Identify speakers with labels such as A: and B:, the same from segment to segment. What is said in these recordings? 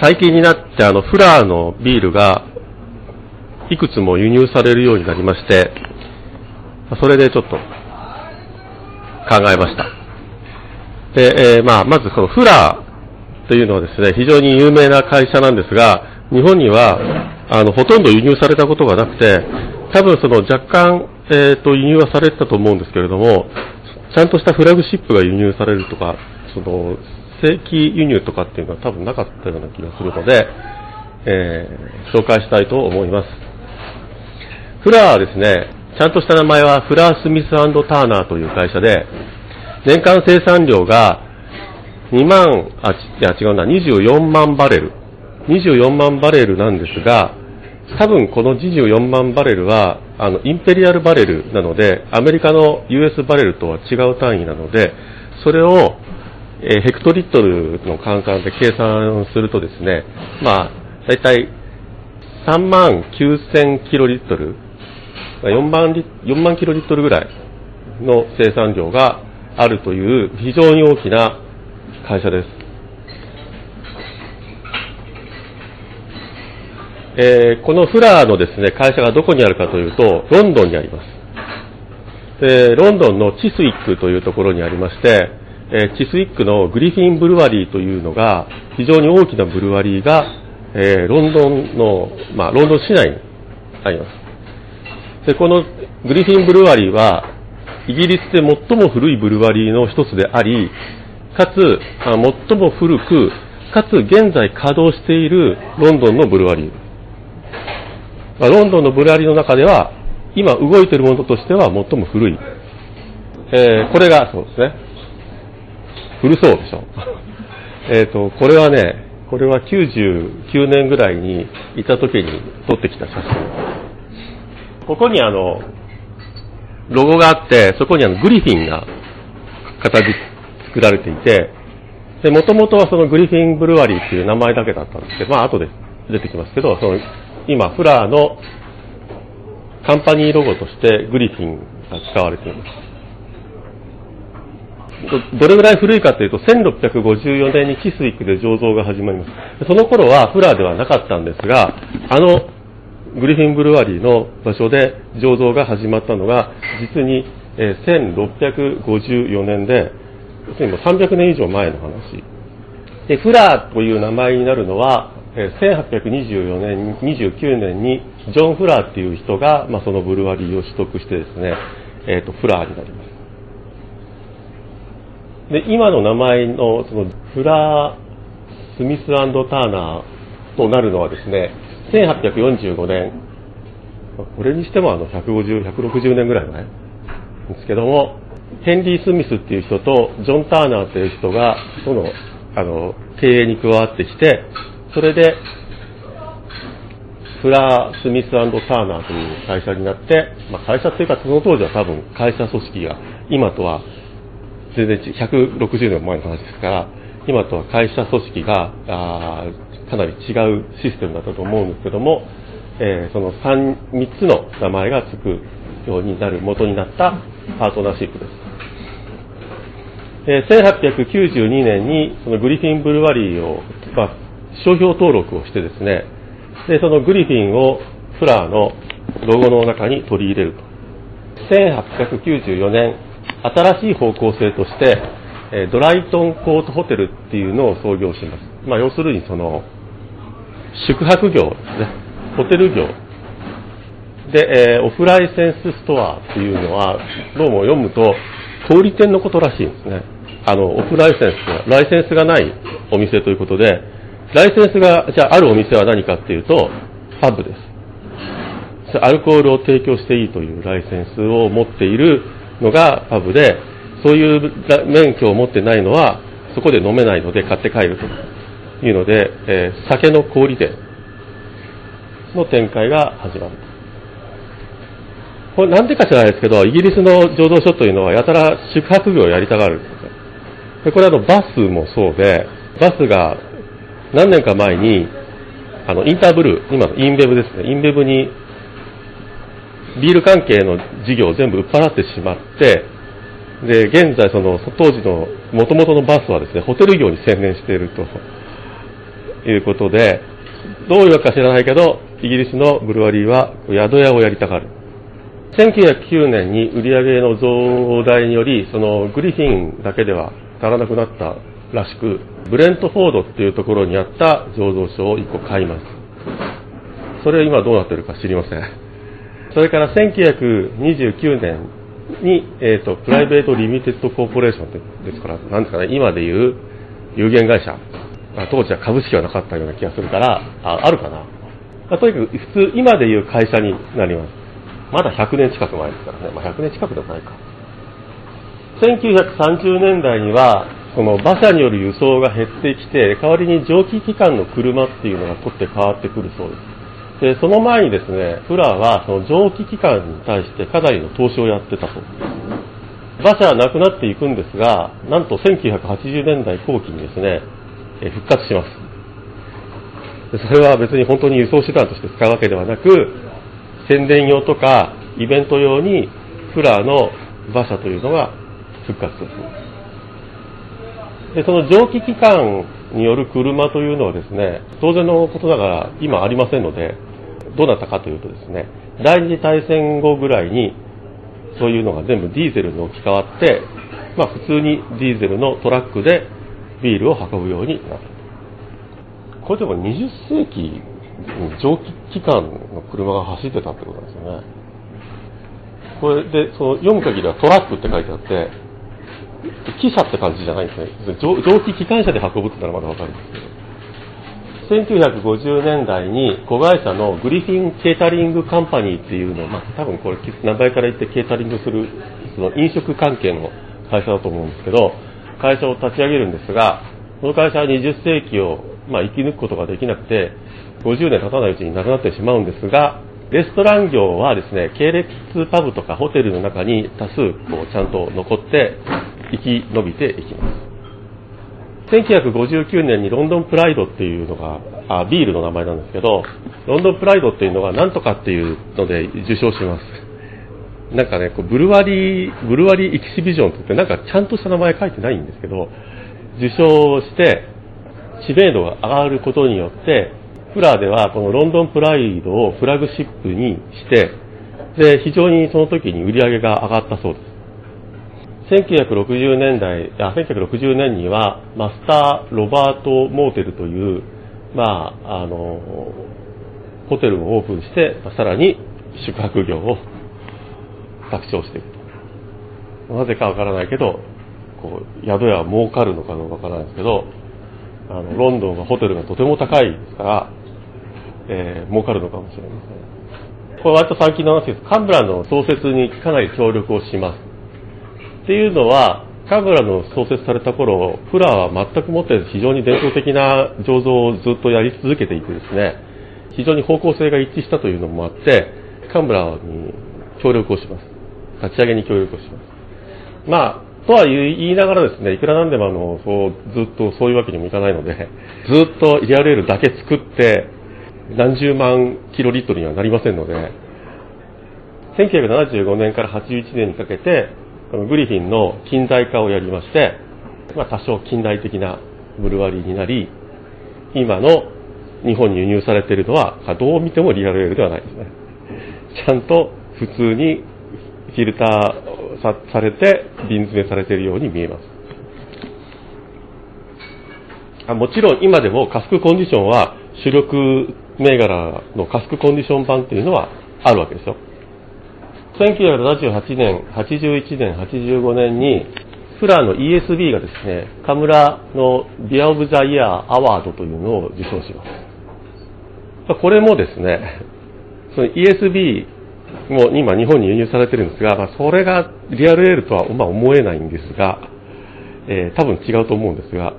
A: 最近になってあのフラーのビールがいくつも輸入されるようになりまして、それでちょっと考えました。で、えーまあ、まずこのフラーというのはですね、非常に有名な会社なんですが、日本にはあのほとんど輸入されたことがなくて、多分その若干、えーと輸入はされてたと思うんですけれども、ちゃんとしたフラグシップが輸入されるとか、その正規輸入とかっていうのは多分なかったような気がするので、えー紹介したいと思います。フラーはですね、ちゃんとした名前はフラー・スミスターナーという会社で、年間生産量が2万、あ、いや違うな、24万バレル。24万バレルなんですが、多分この24万バレルは、あの、インペリアルバレルなので、アメリカの US バレルとは違う単位なので、それを、えヘクトリットルの換算で計算するとですね、まあ、だいたい3万9000キロリットル、4万リ4万キロリットルぐらいの生産量があるという非常に大きな会社です。えーこのフラーのですね、会社がどこにあるかというと、ロンドンにあります。で、ロンドンのチスウィックというところにありまして、えーチスウィックのグリフィンブルワリーというのが、非常に大きなブルワリーが、えーロンドンの、まあ、ロンドン市内にあります。で、このグリフィンブルワリーは、イギリスで最も古いブルワリーの一つであり、かつ、あ最も古く、かつ現在稼働しているロンドンのブルワリー。まあロンドンのブルワリーの中では、今動いているものとしては最も古い。えーこれがそうですね。古そうでしょ。えっと、これはね、これは99年ぐらいにいた時に撮ってきた写真。ここにあの、ロゴがあって、そこにあのグリフィンが形作られていて、で、もともとはそのグリフィンブルワリーっていう名前だけだったんですけど、まあ後で出てきますけど、その今フラーのカンパニーロゴとしてグリフィンが使われています。どれぐらい古いかというと、1654年にキスウィックで醸造が始まります。その頃はフラーではなかったんですが、あのグリフィンブルワリーの場所で醸造が始まったのが、実に、1654年で、要するにもう300年以上前の話。で、フラーという名前になるのは、1824年、29年にジョン・フラーっていう人が、まあ、そのブルワリーを取得してですね、えーと、フラーになります。で、今の名前の、その、フラー・スミスターナーとなるのはですね、1845年、これにしてもあの、150、160年ぐらい前ですけども、ヘンリー・スミスっていう人と、ジョン・ターナーという人が、その、あの、経営に加わってきて、それで、フラー・スミスターナーという会社になって、まあ、会社っていうか、その当時は多分会社組織が、今とは全然160年前の話ですから、今とは会社組織があかなり違うシステムだったと思うんですけども、えーその 3, 3つの名前がつくようになる元になったパートナーシップです。えー1892年にそのグリフィンブルワリーを、まあ、商標登録をしてですね、で、そのグリフィンをフラーのロゴの中に取り入れると。1894年、新しい方向性として、えードライトンコートホテルっていうのを創業します。まあ、要するにその、宿泊業ですね。ホテル業。で、えーオフライセンスストアっていうのは、どうも読むと、小売店のことらしいんですね。あの、オフライセンスは、ライセンスがないお店ということで、ライセンスが、じゃああるお店は何かっていうと、パブです。アルコールを提供していいというライセンスを持っているのがパブで、そういう免許を持ってないのは、そこで飲めないので買って帰るというので、えー酒の小売店の展開が始まる。これなんでか知らないですけど、イギリスの醸造所というのはやたら宿泊業をやりたがるんですよ。でこれあのバスもそうで、バスが何年か前に、あの、インターブルー、今のインベブですね、インベブにビール関係の事業を全部売っ払ってしまって、で、現在その、当時の元々のバスはですね、ホテル業に専念しているということで、どういうわけか知らないけど、イギリスのブルワリーは宿屋をやりたがる。1909年に売り上げの増大により、そのグリフィンだけでは足らなくなったらしく、ブレントフォードっていうところにあった醸造所を1個買います。それは今どうなってるか知りません。それから1929年に、えーと、プライベートリミテッドコーポレーションですから、なんですかね、今でいう有限会社あ、当時は株式はなかったような気がするから、ああるかな。まあ、とにかく普通、今でいう会社になります。まだ100年近く前ですからね、まあ、100年近くでもないか。1930年代には、その馬車による輸送が減ってきて、代わりに蒸気機関の車っていうのが取って変わってくるそうです。で、その前にですね、フラーはその蒸気機関に対してかなりの投資をやってたそうです。馬車はなくなっていくんですが、なんと1980年代後期にですね、復活します。それは別に本当に輸送手段として使うわけではなく、宣伝用とかイベント用にフラーの馬車というのが復活する。で、その蒸気機関による車というのはですね、当然のことながら今ありませんので、どうなったかというとですね、第二次大戦後ぐらいにそういうのが全部ディーゼルに置き換わって、まあ普通にディーゼルのトラックでビールを運ぶようになった。これでも20世紀蒸気機関の車が走ってたってことなんですよね。これで、その読む限りはトラックって書いてあって、汽車って感じじゃないんですね。蒸気機関車で運ぶって言ったらまだわかるんですけど。1950年代に子会社のグリフィンケータリングカンパニーっていうの、まあ、多分これ名前から言ってケータリングするその飲食関係の会社だと思うんですけど会社を立ち上げるんですがこの会社は20世紀を、まあ、生き抜くことができなくて50年経たないうちになくなってしまうんですが、レストラン業はですね、系列パブとかホテルの中に多数こうちゃんと残って生き延びていきます。1959年にロンドンプライドっていうのが、あビールの名前なんですけど、ロンドンプライドっていうのが何とかっていうので受賞します。なんかね、こうブルワリー、ブルワリーエキシビジョンってって、なんかちゃんとした名前書いてないんですけど、受賞して、知名度が上がることによって、フラーではこのロンドンプライドをフラグシップにして、で、非常にその時に売り上げが上がったそうです。1960年代、あ、1960年には、マスター・ロバート・モーテルという、まあ、あの、ホテルをオープンして、さらに宿泊業を拡張していくと。なぜかわからないけど、こう、宿屋は儲かるのかどうかわからないですけど、あの、ロンドンはホテルがとても高いですから、えー、儲かるのかもしれません。これ割と最近の話です。カンブラの創設にかなり協力をします。っていうのは、カブラの創設された頃、フラーは全くもって非常に伝統的な醸造をずっとやり続けていてですね、非常に方向性が一致したというのもあって、カンブラに協力をします。立ち上げに協力をします。まあ、とは言いながらですね、いくらなんでもあの、そう、ずっとそういうわけにもいかないので、ずっとリアルエールだけ作って、何十万キロリットルにはなりませんので、1975年から81年にかけて、このグリフィンの近代化をやりまして、まあ、多少近代的なブルワリーになり、今の日本に輸入されているのは、どう見てもリアルエールではないですね。ちゃんと普通にフィルターされて瓶詰めされているように見えます。あもちろん今でもカスクコンディションは主力銘柄のカスクコンディション版っていうのはあるわけですよ。1978年、81年、85年に、フラーの ESB がですね、カムラのビアオブザイヤーアワードというのを受賞します。これもですね、その ESB も今日本に輸入されてるんですが、まあ、それがリアルエールとはま思えないんですが、えー、多分違うと思うんですが、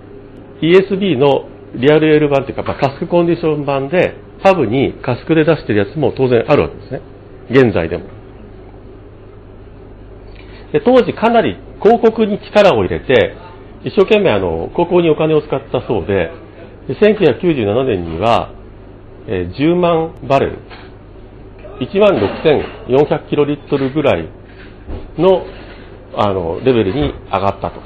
A: ESB のリアルエール版というか、まあ、カスクコンディション版でパブにカスクで出してるやつも当然あるわけですね。現在でも。で当時かなり広告に力を入れて、一生懸命あの、広告にお金を使ったそうで、1997年には、えー、10万バレル、1万6400キロリットルぐらいの、あの、レベルに上がったと。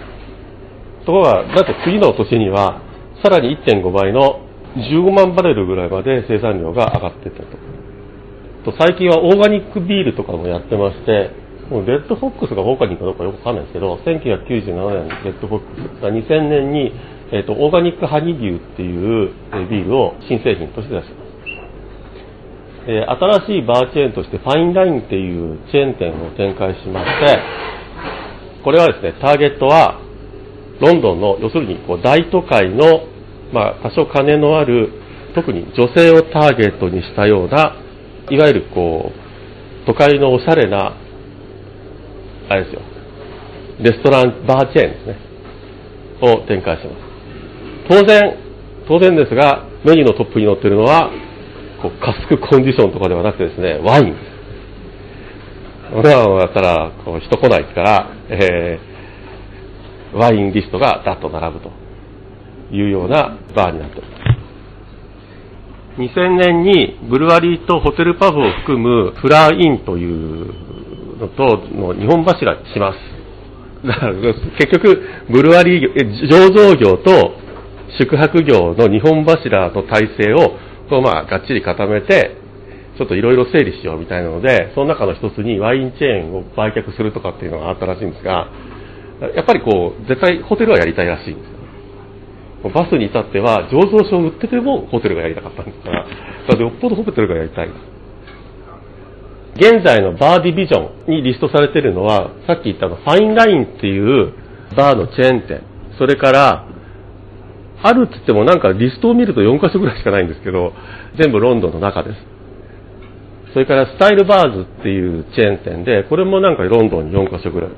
A: ところが、だって次の年には、さらに1.5倍の15万バレルぐらいまで生産量が上がっていったと。と最近はオーガニックビールとかもやってまして、レッドフォックスがオーガニックかどうかよくわかんないんですけど、1997年にレッドフォックスが2000年に、えーと、オーガニックハニビューっていうビールを新製品として出してます。え新しいバーチェーンとしてファインラインっていうチェーン店を展開しまして、これはですね、ターゲットはロンドンの、要するにこう大都会の、まあ、多少金のある、特に女性をターゲットにしたような、いわゆるこう、都会のおしゃれな、あれですよ、レストラン、バーチェーンですね、を展開してます。当然、当然ですが、メニューのトップに載ってるのは、こう、カスクコンディションとかではなくてですね、ワインです。俺らだったら、こう、人来ないですから、えー、ワインリストがダッと並ぶというようなバーになっております。2000年にブルワリーとホテルパブを含むフラーインというのとの日本柱します。だから結局、ブルワリー業、醸造業と宿泊業の日本柱の体制をこうまあがっちり固めて、ちょっといろいろ整理しようみたいなので、その中の一つにワインチェーンを売却するとかっていうのがあったらしいんですが、やっぱりこう、絶対ホテルはやりたいらしいんですよ。バスに至っては、醸造所を売っててもホテルがやりたかったんですから、だからよっぽどホテルがやりたい。現在のバーディビジョンにリストされているのは、さっき言ったのファインラインっていうバーのチェーン店、それからあるって言ってもなんかリストを見ると4カ所ぐらいしかないんですけど、全部ロンドンの中です。それからスタイルバーズっていうチェーン店で、これもなんかロンドンに4カ所ぐらい。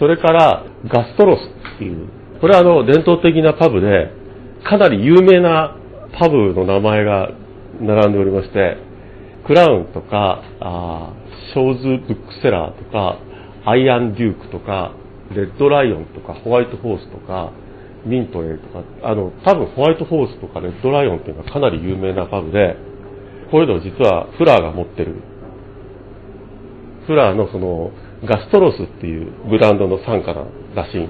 A: それからガストロスっていう、これはあの伝統的なパブで、かなり有名なパブの名前が並んでおりまして、クラウンとか、あショーズブックセラーとか、アイアンデュークとか、レッドライオンとか、ホワイトホースとか、ミントエーとか、あの、多分ホワイトホースとかレッドライオンっていうのはかなり有名なパブで、こういうのを実はフラーが持ってる。フラーのその、ガストロスっていうブランドの傘下ならしい。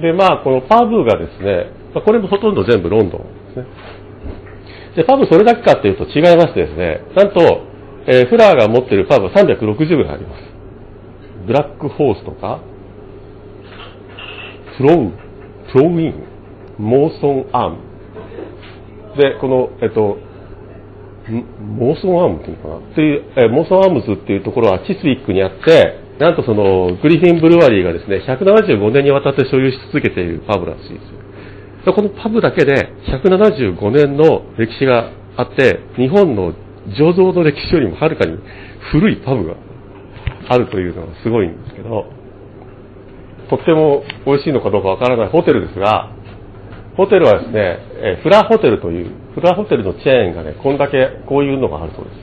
A: で、まあ、このパブがですね、これもほとんど全部ロンドンですね。で、パブそれだけかっていうと違いましてですね、なんと、えー、フラーが持ってるパブ360ぐらいあります。ブラックホースとか、フロウ、フロウイン、モーソンアーム。で、この、えっと、モーソンアームっていうのかな？っていう、えモーソンアームズっていうところはチスウィックにあって、なんとその、グリフィンブルワリーがですね、175年にわたって所有し続けているパブらしいですよ。このパブだけで175年の歴史があって、日本の醸造の歴史よりもはるかに古いパブがあるというのがすごいんですけど、とっても美味しいのかどうかわからないホテルですが、ホテルはですね、フラホテルという、フラホテルのチェーンがね、こんだけこういうのがあるそうです。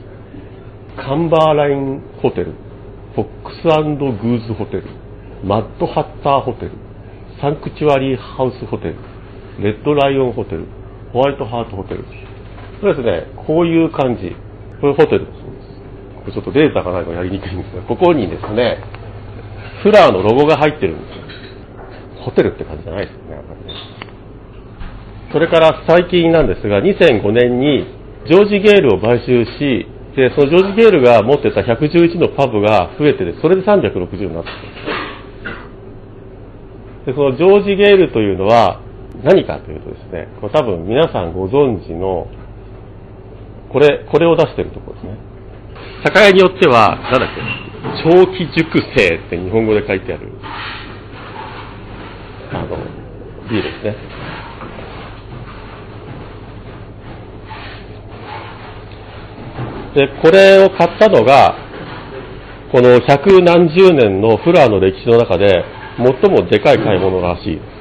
A: カンバーラインホテル、フォックスグーズホテル、マッドハッターホテル、サンクチュアリーハウスホテル、レッドライオンホテル、ホワイトハートホテル。そうですね、こういう感じ。これホテルです。これちょっとデータがないからやりにくいんですが、ここにですね、フラーのロゴが入ってるんですよ。ホテルって感じじゃないですね、やっぱりね。それから最近なんですが、2005年にジョージ・ゲールを買収し、で、そのジョージ・ゲールが持ってた111のパブが増えてそれで360になったで、そのジョージ・ゲールというのは何かというとですね、これ多分皆さんご存知の、これ、これを出してるところですね。酒屋によっては、なんだっけ、長期熟成って日本語で書いてある、あの、ビールですね。で、これを買ったのが、この百何十年のフラーの歴史の中で、最もでかい買い物らしいです。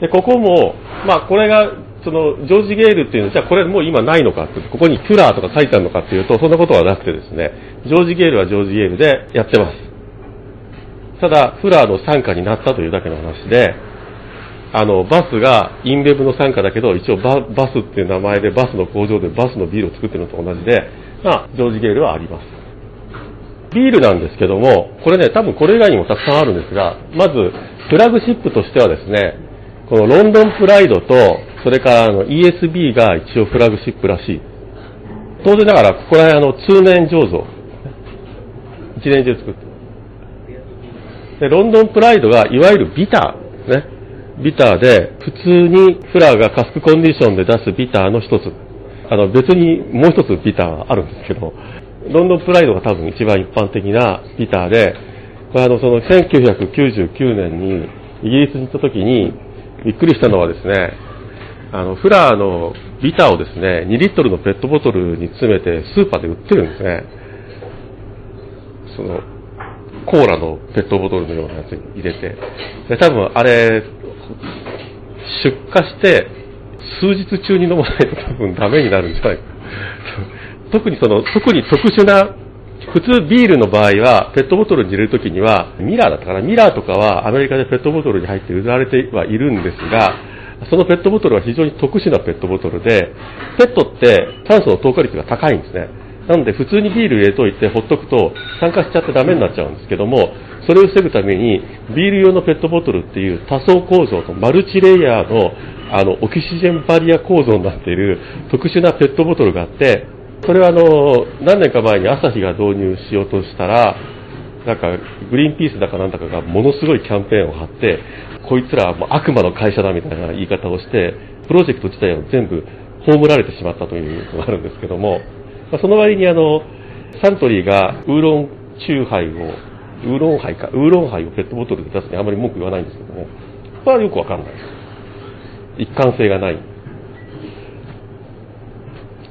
A: で、ここも、まあ、これがそのジョージ・ゲールっていうのは、じゃあこれもう今ないのかって、ここにキュラーとか書いてあるのかっていうと、そんなことはなくてですね、ジョージ・ゲールはジョージ・ゲールでやってます。ただ、フラーの傘下になったというだけの話で、あの、バスがインベブの傘下だけど、一応ババスっていう名前でバスの工場でバスのビールを作ってるのと同じで、まあ、ジョージ・ゲールはあります。ビールなんですけども、これね、多分これ以外にもたくさんあるんですが、まず、フラグシップとしてはですね、このロンドンプライドと、それからあの ESB が一応フラグシップらしい。当然ながら、ここら辺あの通年醸造。一年中作ってで、ロンドンプライドがいわゆるビターですね。ビターで、普通にフラーがカスクコンディションで出すビターの一つ。あの、別にもう一つビターはあるんですけど、ロンドンプライドが多分一番一般的なビターで、これあの、その1999年にイギリスに行った時に、びっくりしたのはですね、あの、フラーのビターをですね、2リットルのペットボトルに詰めてスーパーで売ってるんですね。その、コーラのペットボトルのようなやつに入れて、で多分あれ、出荷して数日中に飲まないと多分ダメになるんじゃないか。特にその、特に特殊な、普通ビールの場合は、ペットボトルに入れるときには、ミラーだったかな、ミラーとかはアメリカでペットボトルに入って売られてはいるんですが、そのペットボトルは非常に特殊なペットボトルで、ペットって炭素の透過率が高いんですね。なので普通にビール入れといてほっとくと酸化しちゃってダメになっちゃうんですけども、それを防ぐためにビール用のペットボトルっていう多層構造とマルチレイヤーのあのオキシジェンバリア構造になっている特殊なペットボトルがあって、それはあの何年か前に朝日が導入しようとしたら、なんかグリーンピースだかなんだかがものすごいキャンペーンを張って、こいつらはもう悪魔の会社だみたいな言い方をして、プロジェクト自体を全部葬られてしまったというのがあるんですけども、まあ、その割にあの、サントリーがウーロンチューハイを、ウーロンハイか、ウーロンハイをペットボトルで出すにあまり文句言わないんですけどね。これはよくわかんないです。一貫性がない。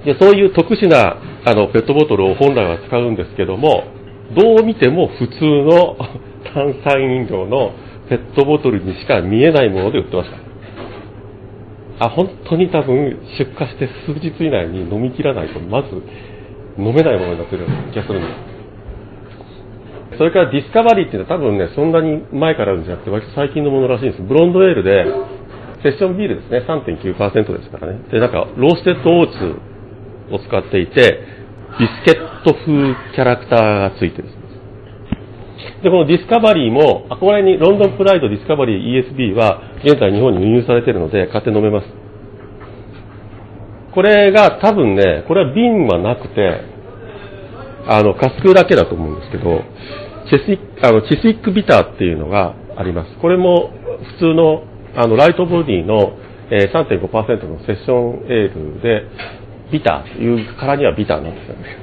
A: で、そういう特殊なあのペットボトルを本来は使うんですけども、どう見ても普通の 炭酸飲料のペットボトルにしか見えないもので売ってました。あ、本当に多分出荷して数日以内に飲み切らないと、まず飲めないものになってる気がするんです。それからディスカバリーっていうのは多分ね、そんなに前からあるんじゃなくて、割と最近のものらしいんです。ブロンドエールで、セッションビールですね、3.9%ですからね。で、なんか、 roasted oats を使っていて、ビスケット風キャラクターがついてるで、このディスカバリーも、あ、これにロンドンプライドディスカバリー ESB は現在日本に輸入されているので買って飲めます。これが多分ね、これは瓶はなくて、あの、カスクだけだと思うんですけど、チェシック、あの、チェシックビターっていうのがあります。これも普通の、あの、ライトボディの、えー、3.5%のセッションエールで、ビターというからにはビターなんですよね。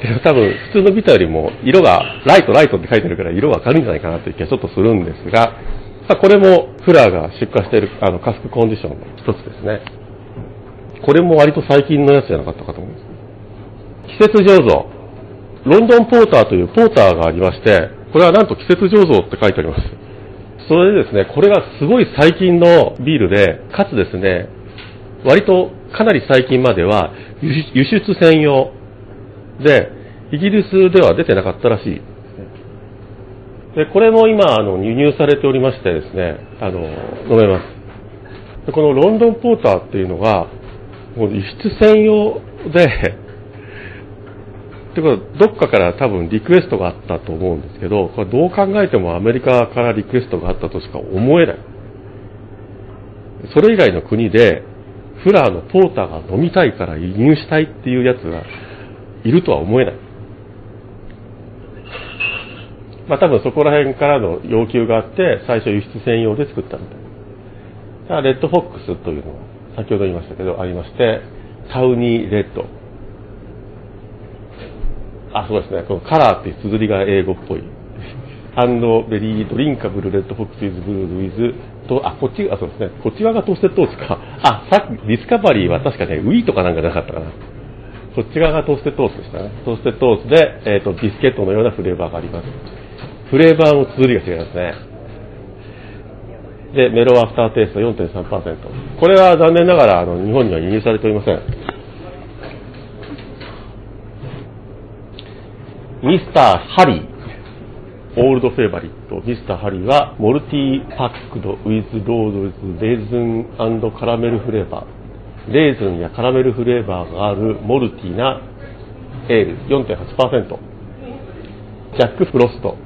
A: けど多分普通のビターよりも色がライトライトって書いてるから色が明るいんじゃないかなという気がちょっとするんですが、さあこれもフラーが出荷しているあのカスクコンディションの一つですね。これも割と最近のやつじゃなかったかと思います。季節醸造。ロンドンポーターというポーターがありまして、これはなんと季節醸造って書いてあります。それでですね、これがすごい最近のビールで、かつですね、割とかなり最近までは輸出専用。で、イギリスでは出てなかったらしい。でこれも今あの輸入されておりましてですねあの飲めます。でこのロンドンポーターっていうのがもう輸出専用でってことはどっかから多分リクエストがあったと思うんですけどこれどう考えてもアメリカからリクエストがあったとしか思えない。それ以外の国でフラーのポーターが飲みたいから輸入したいっていうやつがいるとは思えない。まあ多分そこら辺からの要求があって、最初輸出専用で作ったみたいな。レッドフォックスというのが先ほど言いましたけど、ありまして、 tawny red。あ、そうですね。この colour っていう綴りが英語っぽい。and very drinkable Red Fox is brewed with と、あ、こっち、あ、そうですね。こっち側が toasted oats か。あ、さっきディスカバリーは確かね、ウィーとかなんかなかったかな。こっち側がトーステトーストでしたね。トーステトーストで、えっ、ー、と、ビスケットのようなフレーバーがあります。flavour も綴りが違いますね。で、 mellow aftertaste 4.3%。これは残念ながらあの日本には輸入されておりません。ミスターハリー。 old favourite、ミスターハリーは、 malty packed with loads raisin caramel flavour。レーズンやカラメルフレーバーがある malty なエール4.8%ジャック・フロスト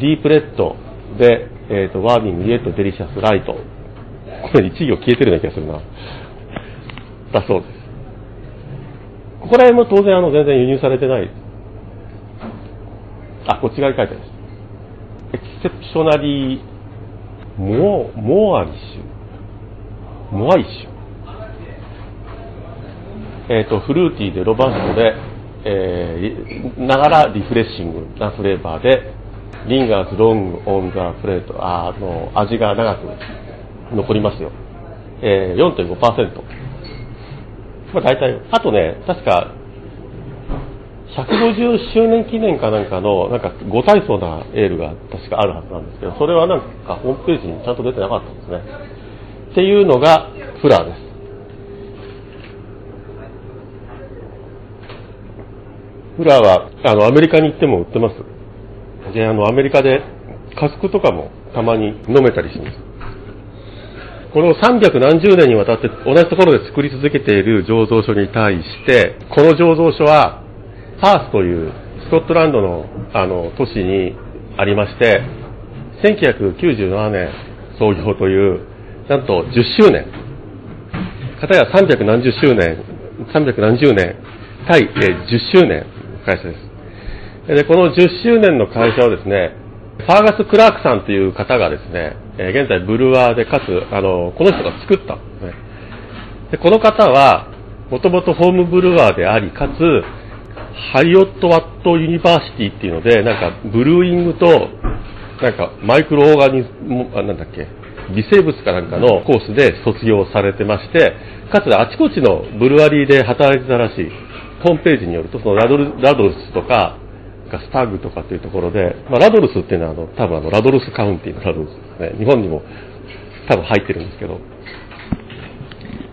A: deep red で、えーと、 warming yet delicious light これ一行消えてるような気がするな。だそうです。ここら辺も当然あの全然輸入されてない。あ、こっち側に書いてあります。 exceptionally mo moreish。 moreish。えっ、と、フルーティーでロバストで、えー、ながらリフレッシングなフレーバーで、リンガーズロングオンザプレート、あの、味が長く残りますよ。えー、4.5%。まあ大体、あとね、確か、150周年記念かなんかの、なんかご体操なエールが確かあるはずなんですけど、それはなんかホームページにちゃんと出てなかったんですね。っていうのがフラーです。フラーは、あの、アメリカに行っても売ってます。で、あの、アメリカで、カスクとかもたまに飲めたりします。この300何十年にわたって同じところで作り続けている醸造所に対して、この醸造所は、パースというスコットランドのあの都市にありまして、1997年創業という、なんと10周年、片や300周年、300年、対、え10周年の会社です。で、この10周年の会社をですね、ファーガス・クラークさんという方がですね、え現在ブルワーで、かつ、あの、この人が作ったんですね。で、この方は、もともとホームブルワーであり、かつ、Heriot-Watt University っていうので、なんか、 brewing と、なんか、 microorganism、あ、なんだっけ、微生物かなんかのコースで卒業されてまして、かつてあちこちのブルワリーで働いてたらしい。ホームページによると、そのラドルラドルスとか、スタグとかっていうところで、まあ、ラドルスっていうのはあの多分あのラドルスカウンティのラドルスですね。日本にも多分入ってるんですけど、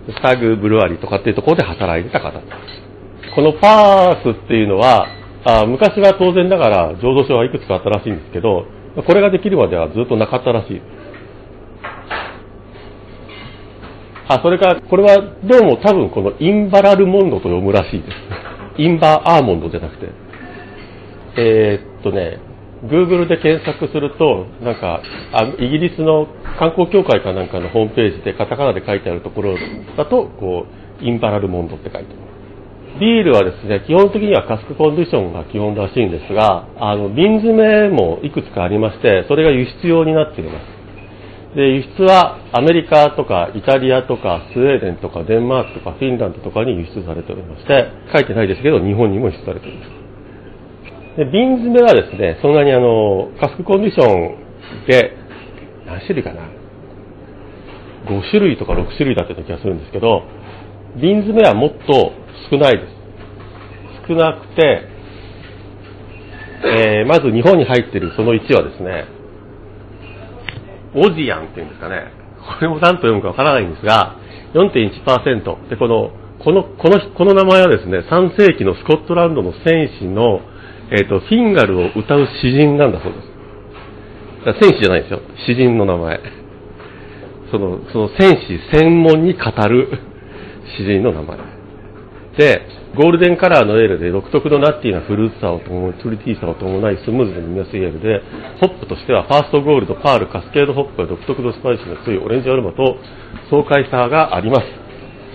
A: スタグブルワリーとかっていうところで働いてた方。このパースっていうのは、あ昔は当然ながら浄土所はいくつかあったらしいんですけど、これができるまではずっとなかったらしい。あ、それから、これはどうも多分このインバラルモンドと読むらしいです。インバーアーモンドじゃなくて。えー、っとね、Google で検索すると、なんかあ、イギリスの観光協会かなんかのホームページでカタカナで書いてあるところだと、こう、インバラルモンドって書いてある。ビールはですね、基本的にはカスクコンディションが基本らしいんですが、あの、瓶詰めもいくつかありまして、それが輸出用になっています。で、輸出はアメリカとかイタリアとかスウェーデンとかデンマークとかフィンランドとかに輸出されておりまして、書いてないですけど、日本にも輸出されております。で、瓶詰めはですね、そんなにあの、カスクコンディションで、何種類かな ?5 種類とか6種類だった気がするんですけど、瓶詰めはもっと少ないです。少なくて、えー、まず日本に入ってるその1はですね、オジアンっていうんですかね。これも何と読むかわからないんですが、4.1%。で、この、この、この、この名前はですね、3世紀のスコットランドの戦士の、えっ、ー、と、フィンガルを歌う詩人なんだそうです。だから戦士じゃないですよ。詩人の名前。その、その戦士専門に語る詩人の名前。で、ゴールデンカラーのエールで独特の nutty なフルーティーさを伴い、フルーティーさを伴いスムーズで飲みやすいエールで、ホップとしてはファーストゴールド、パール、カスケードホップが独特のスパイシーが強いオレンジアルマと爽快さがあります。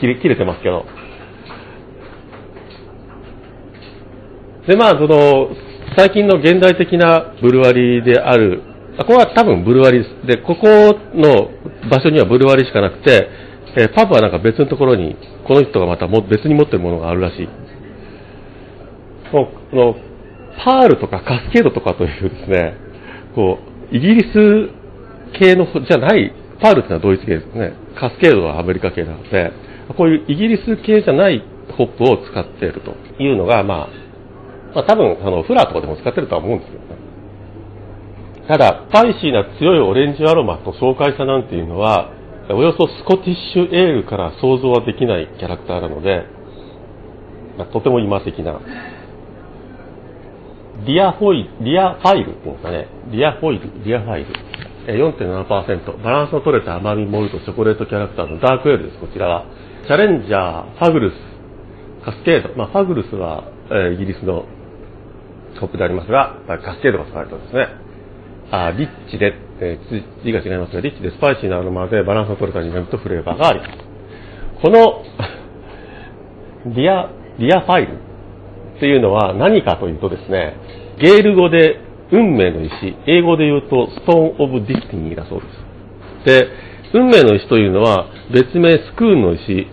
A: 切れ切れてますけど。で、まあ、その、最近の現代的なブルワリーである、ここは多分ブルワリーですで、ここの場所にはブルワリーしかなくて、えー、パブはなんか別のところに、この人がまたも別に持ってるものがあるらしい。この、パールとかカスケードとかというですね、こう、イギリス系の、じゃない、パールってのはドイツ系ですね。カスケードはアメリカ系なので、こういうイギリス系じゃないホップを使っているというのが、まあ、まあ多分、あの、フラーとかでも使ってるとは思うんですけどね。ただ、パイシーな強いオレンジアロマと爽快さなんていうのは、およそスコティッシュエールから想像はできないキャラクターなので、まあ、とても今的な。リアフォイル、リアファイルっていうんですかね。リアフォイル、リアファイル。4.7%。バランスの取れた甘みモルト、チョコレートキャラクターのダークエールです、こちらは。チャレンジャー、ファグルス、カスケード。まあ、ファグルスは、えー、イギリスのホップでありますが、カスケードが使われてますね。あリッチで、えー字が違いますが、リッチでスパイシーなアロマでバランスの取れた苦味とフレーバーがあります。この、リア、リアファイルっていうのは何かというとですね、ゲール語で運命の石、英語で言うと Stone of Destiny だそうです。で、運命の石というのは別名スクーンの石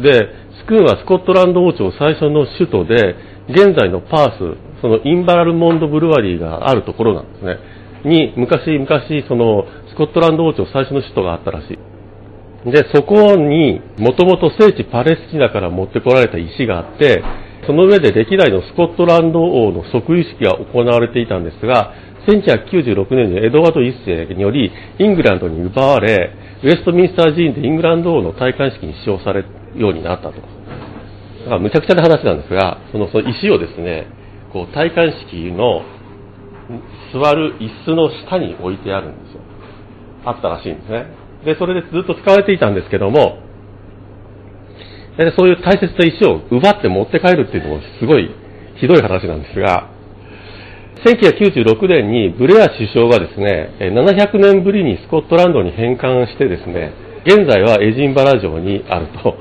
A: で、スクーンはスコットランド王朝最初の首都で、現在のパース、そのインバラルモンドブルワリーがあるところなんですね。に、昔々、その、スコットランド王朝最初の首都があったらしい。で、そこに、もともと聖地パレスチナから持ってこられた石があって、その上で歴代のスコットランド王の即位式が行われていたんですが、1996年にエドワード1世によりイングランドに奪われ、ウェストミンスター寺院でイングランド王の戴冠式に使用されるようになったと。だからむちゃくちゃな話なんですが、そのその石をですね、こう戴冠式の座る椅子の下に置いてあるんですよ。あったらしいんですね。で、それでずっと使われていたんですけども、でそういう大切な石を奪って持って帰るっていうのもすごいひどい話なんですが、1996年にブレア首相がですね、700年ぶりにスコットランドに返還してですね、現在はエジンバラ城にあると。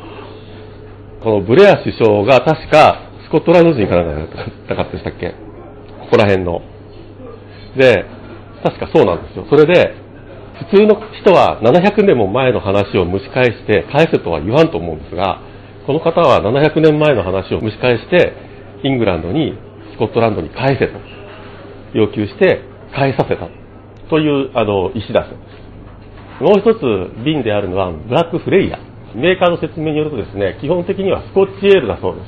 A: このブレア首相が確かスコットランド人からだったかでしたっけ？ここら辺の。で、確かそうなんですよ。それで、普通の人は700年も前の話を蒸し返して返せとは言わんと思うんですが、この方は700年前の話を蒸し返して、イングランドに、スコットランドに返せと要求して返させたというあの石だそうです。もう一つ瓶であるのはブラックフレイヤ。メーカーの説明によるとですね、基本的にはスコッチエールだそうです。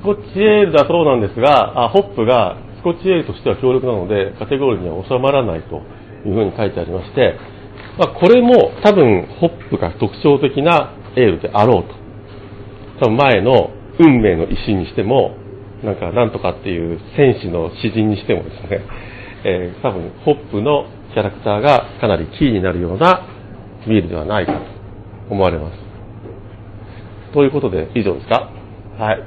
A: スコッチエールだそうなんですが、あホップがスコッチエールとしては強力なので、カテゴリーには収まらないというふうに書いてありまして、まあ、これも多分ホップが特徴的なエールであろうと。多分前の運命の石にしても、なんかなんとかっていう戦士の詩人にしてもですね、えー多分ホップのキャラクターがかなりキーになるようなビールではないかと思われます。ということで以上ですか？はい。